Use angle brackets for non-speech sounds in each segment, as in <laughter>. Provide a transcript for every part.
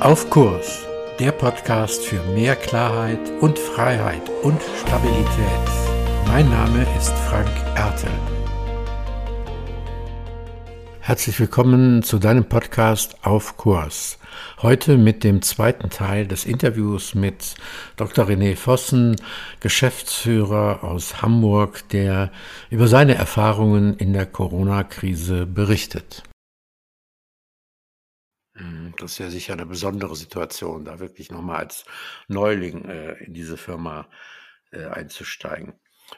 Auf Kurs, der Podcast für mehr Klarheit und Freiheit und Stabilität. Mein Name ist Frank Ertel. Herzlich willkommen zu deinem Podcast Auf Kurs. Heute mit dem zweiten Teil des Interviews mit Dr. René Vossen, Geschäftsführer aus Hamburg, der über seine Erfahrungen in der Corona-Krise berichtet. Mhm, das ist ja sicher eine besondere Situation, da wirklich nochmal als Neuling äh, in diese Firma äh, einzusteigen.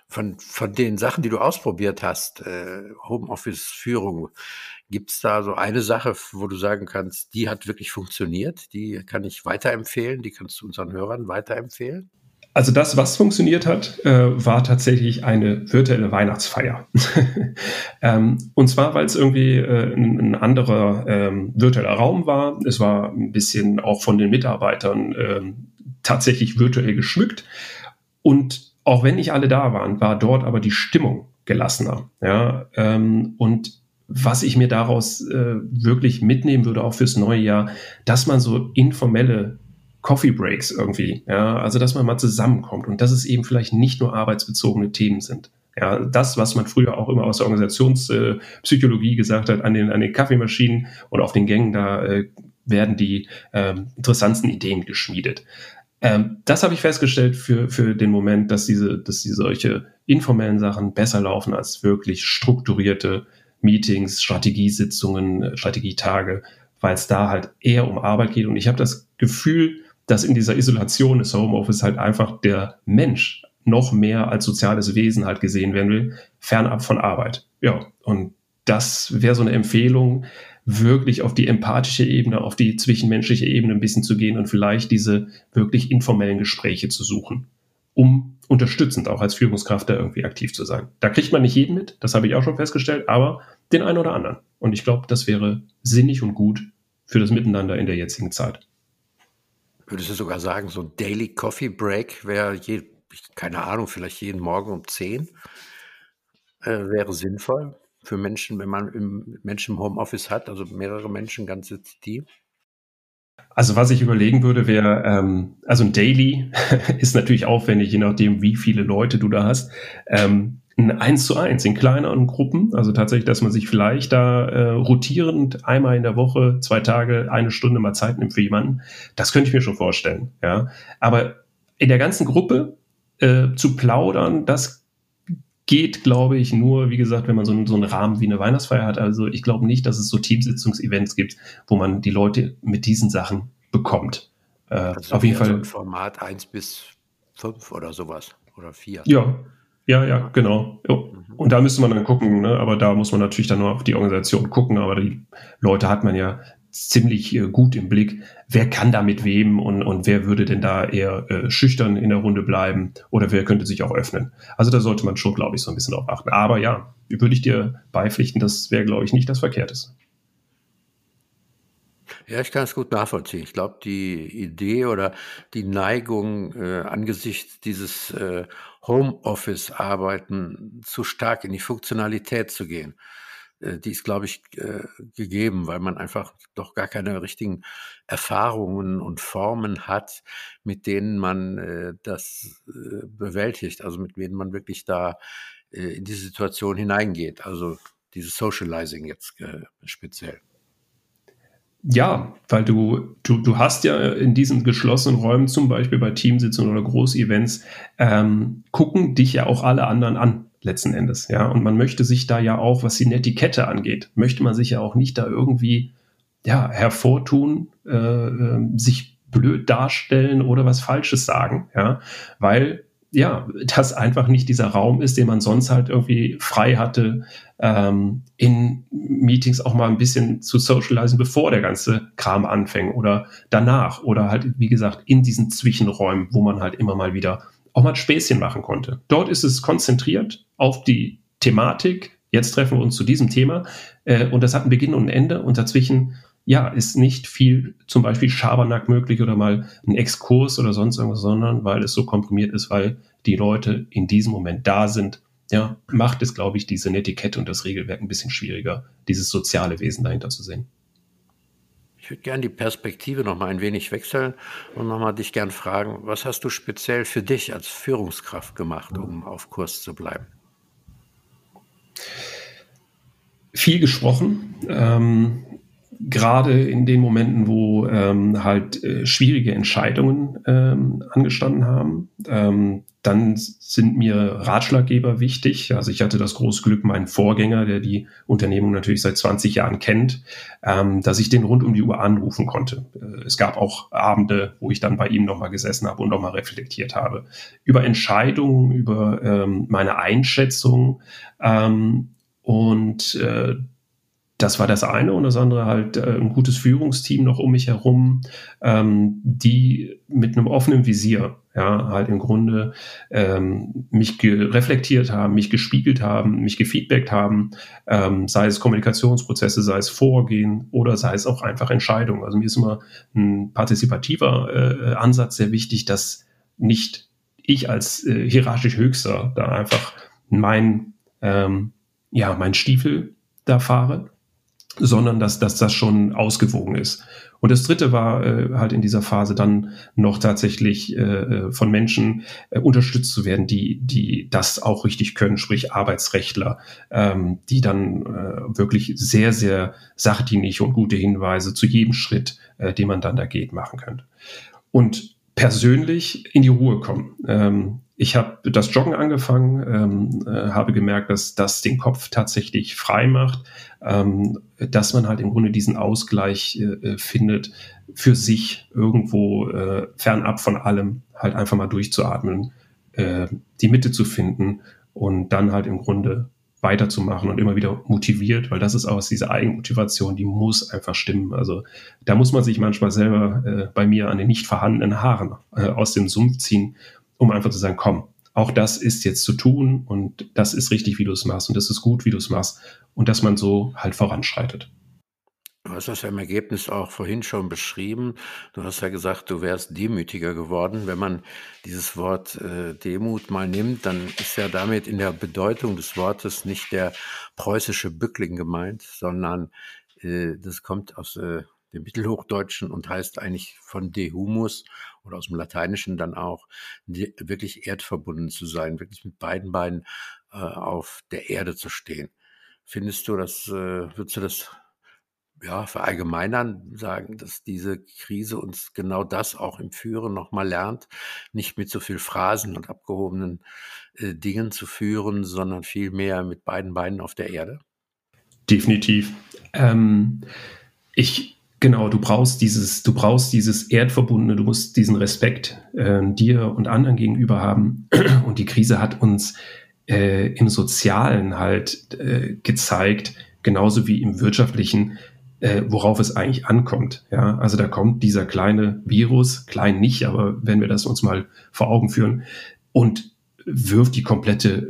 Von, von den Sachen, die du ausprobiert hast, äh, Homeoffice-Führung, gibt es da so eine Sache, wo du sagen kannst, die hat wirklich funktioniert, die kann ich weiterempfehlen, die kannst du unseren Hörern weiterempfehlen? Also das, was funktioniert hat, äh, war tatsächlich eine virtuelle Weihnachtsfeier. <laughs> ähm, und zwar, weil es irgendwie äh, ein, ein, anderer ähm, virtueller Raum war. Es war ein bisschen auch von den Mitarbeitern ähm, tatsächlich virtuell geschmückt. Und auch wenn nicht alle da waren, war dort aber die Stimmung gelassener. Ja? Ähm, und was ich mir daraus äh, wirklich mitnehmen würde, auch fürs neue Jahr, dass man so informelle Coffee Breaks irgendwie, ja, also dass man mal zusammenkommt und dass es eben vielleicht nicht nur arbeitsbezogene Themen sind. Ja, das, was man früher auch immer aus der Organisationspsychologie gesagt hat, an den, an den Kaffeemaschinen und auf den Gängen, da äh, werden die ähm, interessantesten Ideen geschmiedet. Ähm, das habe ich festgestellt für, für den Moment, dass diese, dass diese solche informellen Sachen besser laufen als wirklich strukturierte Meetings, Strategiesitzungen, Strategietage, weil es da halt eher um Arbeit geht. Und ich habe das Gefühl, dass in dieser Isolation des Homeoffice halt einfach der Mensch noch mehr als soziales Wesen halt gesehen werden will, fernab von Arbeit. Ja, und das wäre so eine Empfehlung, wirklich auf die empathische Ebene, auf die zwischenmenschliche Ebene ein bisschen zu gehen und vielleicht diese wirklich informellen Gespräche zu suchen, um unterstützend auch als Führungskraft da irgendwie aktiv zu sein. Da kriegt man nicht jeden mit, das habe ich auch schon festgestellt, aber den einen oder anderen. Und ich glaube, das wäre sinnig und gut für das Miteinander in der jetzigen Zeit würdest du sogar sagen, so ein Daily Coffee Break wäre, je, keine Ahnung, vielleicht jeden Morgen um 10 äh, wäre sinnvoll für Menschen, wenn man im, Menschen im Homeoffice hat, also mehrere Menschen, ganze Team? Also was ich überlegen würde, wäre, ähm, also ein Daily <laughs> ist natürlich aufwendig, je nachdem, wie viele Leute du da hast. Ähm, ein Eins zu eins in kleineren Gruppen, also tatsächlich, dass man sich vielleicht da äh, rotierend einmal in der Woche, zwei Tage, eine Stunde mal Zeit nimmt für jemanden, das könnte ich mir schon vorstellen, ja. Aber in der ganzen Gruppe äh, zu plaudern, das geht, glaube ich, nur, wie gesagt, wenn man so, so einen Rahmen wie eine Weihnachtsfeier hat. Also ich glaube nicht, dass es so Teamsitzungsevents gibt, wo man die Leute mit diesen Sachen bekommt. Äh, also auf jeden Fall. So ein Format 1 bis 5 oder sowas oder 4. Ja, ja, ja, genau. Mhm. Und da müsste man dann gucken, ne? aber da muss man natürlich dann nur auf die Organisation gucken, aber die Leute hat man ja ziemlich äh, gut im Blick. Wer kann da mit wem und, und wer würde denn da eher äh, schüchtern in der Runde bleiben oder wer könnte sich auch öffnen? Also da sollte man schon, glaube ich, so ein bisschen drauf achten. Aber ja, würde ich dir beipflichten, das wäre, glaube ich, nicht das Verkehrteste. Ja, ich kann es gut nachvollziehen. Ich glaube, die Idee oder die Neigung äh, angesichts dieses äh, Homeoffice-Arbeiten zu stark in die Funktionalität zu gehen, äh, die ist, glaube ich, äh, gegeben, weil man einfach doch gar keine richtigen Erfahrungen und Formen hat, mit denen man äh, das äh, bewältigt, also mit denen man wirklich da äh, in diese Situation hineingeht. Also dieses Socializing jetzt äh, speziell. Ja, weil du, du, du hast ja in diesen geschlossenen Räumen, zum Beispiel bei Teamsitzungen oder Großevents, ähm, gucken dich ja auch alle anderen an, letzten Endes. Ja, und man möchte sich da ja auch, was die Netiquette angeht, möchte man sich ja auch nicht da irgendwie ja, hervortun, äh, äh, sich blöd darstellen oder was Falsches sagen, ja, weil ja, das einfach nicht dieser Raum ist, den man sonst halt irgendwie frei hatte, ähm, in Meetings auch mal ein bisschen zu socialisen, bevor der ganze Kram anfängt oder danach oder halt, wie gesagt, in diesen Zwischenräumen, wo man halt immer mal wieder auch mal Späßchen machen konnte. Dort ist es konzentriert auf die Thematik. Jetzt treffen wir uns zu diesem Thema äh, und das hat einen Beginn und ein Ende und dazwischen ja, ist nicht viel zum Beispiel Schabernack möglich oder mal ein Exkurs oder sonst irgendwas, sondern weil es so komprimiert ist, weil die Leute in diesem Moment da sind, ja, macht es, glaube ich, diese Netiquette und das Regelwerk ein bisschen schwieriger, dieses soziale Wesen dahinter zu sehen. Ich würde gerne die Perspektive noch mal ein wenig wechseln und noch mal dich gern fragen, was hast du speziell für dich als Führungskraft gemacht, um auf Kurs zu bleiben? Viel gesprochen, ähm, gerade in den Momenten, wo ähm, halt äh, schwierige Entscheidungen ähm, angestanden haben. Ähm, dann sind mir Ratschlaggeber wichtig. Also ich hatte das große Glück, meinen Vorgänger, der die Unternehmung natürlich seit 20 Jahren kennt, ähm, dass ich den rund um die Uhr anrufen konnte. Äh, es gab auch Abende, wo ich dann bei ihm nochmal gesessen habe und nochmal reflektiert habe. Über Entscheidungen, über ähm, meine Einschätzung. Ähm, und äh, das war das eine und das andere halt äh, ein gutes Führungsteam noch um mich herum, ähm, die mit einem offenen Visier, ja, halt im Grunde ähm, mich reflektiert haben, mich gespiegelt haben, mich gefeedbackt haben, ähm, sei es Kommunikationsprozesse, sei es Vorgehen oder sei es auch einfach Entscheidungen. Also mir ist immer ein partizipativer äh, Ansatz sehr wichtig, dass nicht ich als äh, hierarchisch Höchster da einfach mein, ähm, ja, mein Stiefel da fahre, sondern dass, dass das schon ausgewogen ist. Und das Dritte war äh, halt in dieser Phase dann noch tatsächlich äh, äh, von Menschen äh, unterstützt zu werden, die, die das auch richtig können, sprich Arbeitsrechtler, ähm, die dann äh, wirklich sehr, sehr sachdienlich und gute Hinweise zu jedem Schritt, äh, den man dann da geht, machen können. Und persönlich in die Ruhe kommen. Ähm, ich habe das Joggen angefangen, ähm, äh, habe gemerkt, dass das den Kopf tatsächlich frei macht, ähm, dass man halt im Grunde diesen Ausgleich äh, äh, findet, für sich irgendwo äh, fernab von allem halt einfach mal durchzuatmen, äh, die Mitte zu finden und dann halt im Grunde weiterzumachen und immer wieder motiviert, weil das ist auch diese Eigenmotivation, die muss einfach stimmen. Also da muss man sich manchmal selber äh, bei mir an den nicht vorhandenen Haaren aus dem Sumpf ziehen um einfach zu sagen, komm, auch das ist jetzt zu tun und das ist richtig, wie du es machst und das ist gut, wie du es machst und dass man so halt voranschreitet. Du hast das ja im Ergebnis auch vorhin schon beschrieben. Du hast ja gesagt, du wärst demütiger geworden. Wenn man dieses Wort äh, Demut mal nimmt, dann ist ja damit in der Bedeutung des Wortes nicht der preußische Bückling gemeint, sondern äh, das kommt aus äh, dem Mittelhochdeutschen und heißt eigentlich von de humus oder aus dem Lateinischen dann auch wirklich erdverbunden zu sein, wirklich mit beiden Beinen äh, auf der Erde zu stehen. Findest du das, äh, würdest du das ja, verallgemeinern, sagen, dass diese Krise uns genau das auch im Führen nochmal lernt, nicht mit so viel Phrasen und abgehobenen äh, Dingen zu führen, sondern vielmehr mit beiden Beinen auf der Erde? Definitiv. Ähm, ich Genau, du brauchst dieses, du brauchst dieses Erdverbundene, du musst diesen Respekt äh, dir und anderen gegenüber haben. <clears throat> Und die Krise hat uns äh, im Sozialen halt äh, gezeigt, genauso wie im Wirtschaftlichen, äh, worauf es eigentlich ankommt. Ja, also da kommt dieser kleine Virus, klein nicht, aber wenn wir das uns mal vor Augen führen und wirft die komplette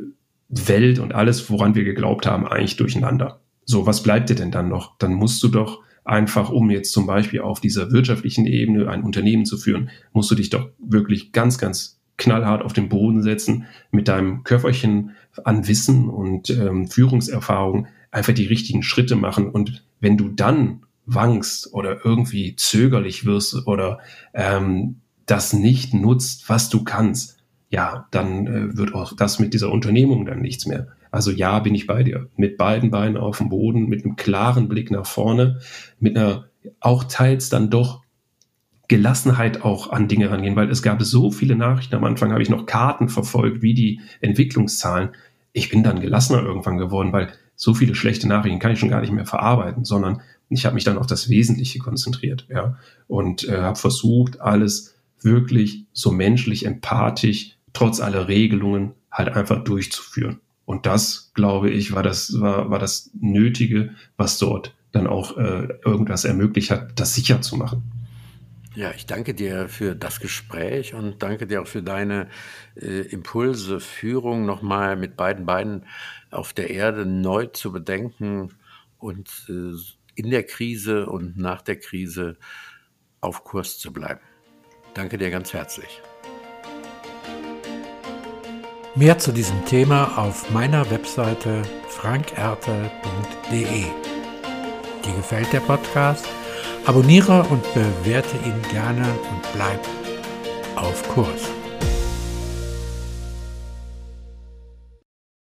Welt und alles, woran wir geglaubt haben, eigentlich durcheinander. So, was bleibt dir denn dann noch? Dann musst du doch einfach um jetzt zum Beispiel auf dieser wirtschaftlichen Ebene ein Unternehmen zu führen, musst du dich doch wirklich ganz, ganz knallhart auf den Boden setzen, mit deinem Köfferchen an Wissen und ähm, Führungserfahrung einfach die richtigen Schritte machen. Und wenn du dann wankst oder irgendwie zögerlich wirst oder ähm, das nicht nutzt, was du kannst, ja, dann äh, wird auch das mit dieser Unternehmung dann nichts mehr. Also ja, bin ich bei dir. Mit beiden Beinen auf dem Boden, mit einem klaren Blick nach vorne, mit einer auch teils dann doch Gelassenheit auch an Dinge rangehen, weil es gab so viele Nachrichten. Am Anfang habe ich noch Karten verfolgt, wie die Entwicklungszahlen. Ich bin dann gelassener irgendwann geworden, weil so viele schlechte Nachrichten kann ich schon gar nicht mehr verarbeiten, sondern ich habe mich dann auf das Wesentliche konzentriert, ja, und äh, habe versucht, alles wirklich so menschlich, empathisch, trotz aller Regelungen halt einfach durchzuführen. Und das, glaube ich, war das, war, war das Nötige, was dort dann auch äh, irgendwas ermöglicht hat, das sicher zu machen. Ja, ich danke dir für das Gespräch und danke dir auch für deine äh, Impulse, Führung nochmal mit beiden Beinen auf der Erde neu zu bedenken und äh, in der Krise und nach der Krise auf Kurs zu bleiben. Danke dir ganz herzlich. Mehr zu diesem Thema auf meiner Webseite frankerte.de. Dir gefällt der Podcast? Abonniere und bewerte ihn gerne und bleib auf Kurs.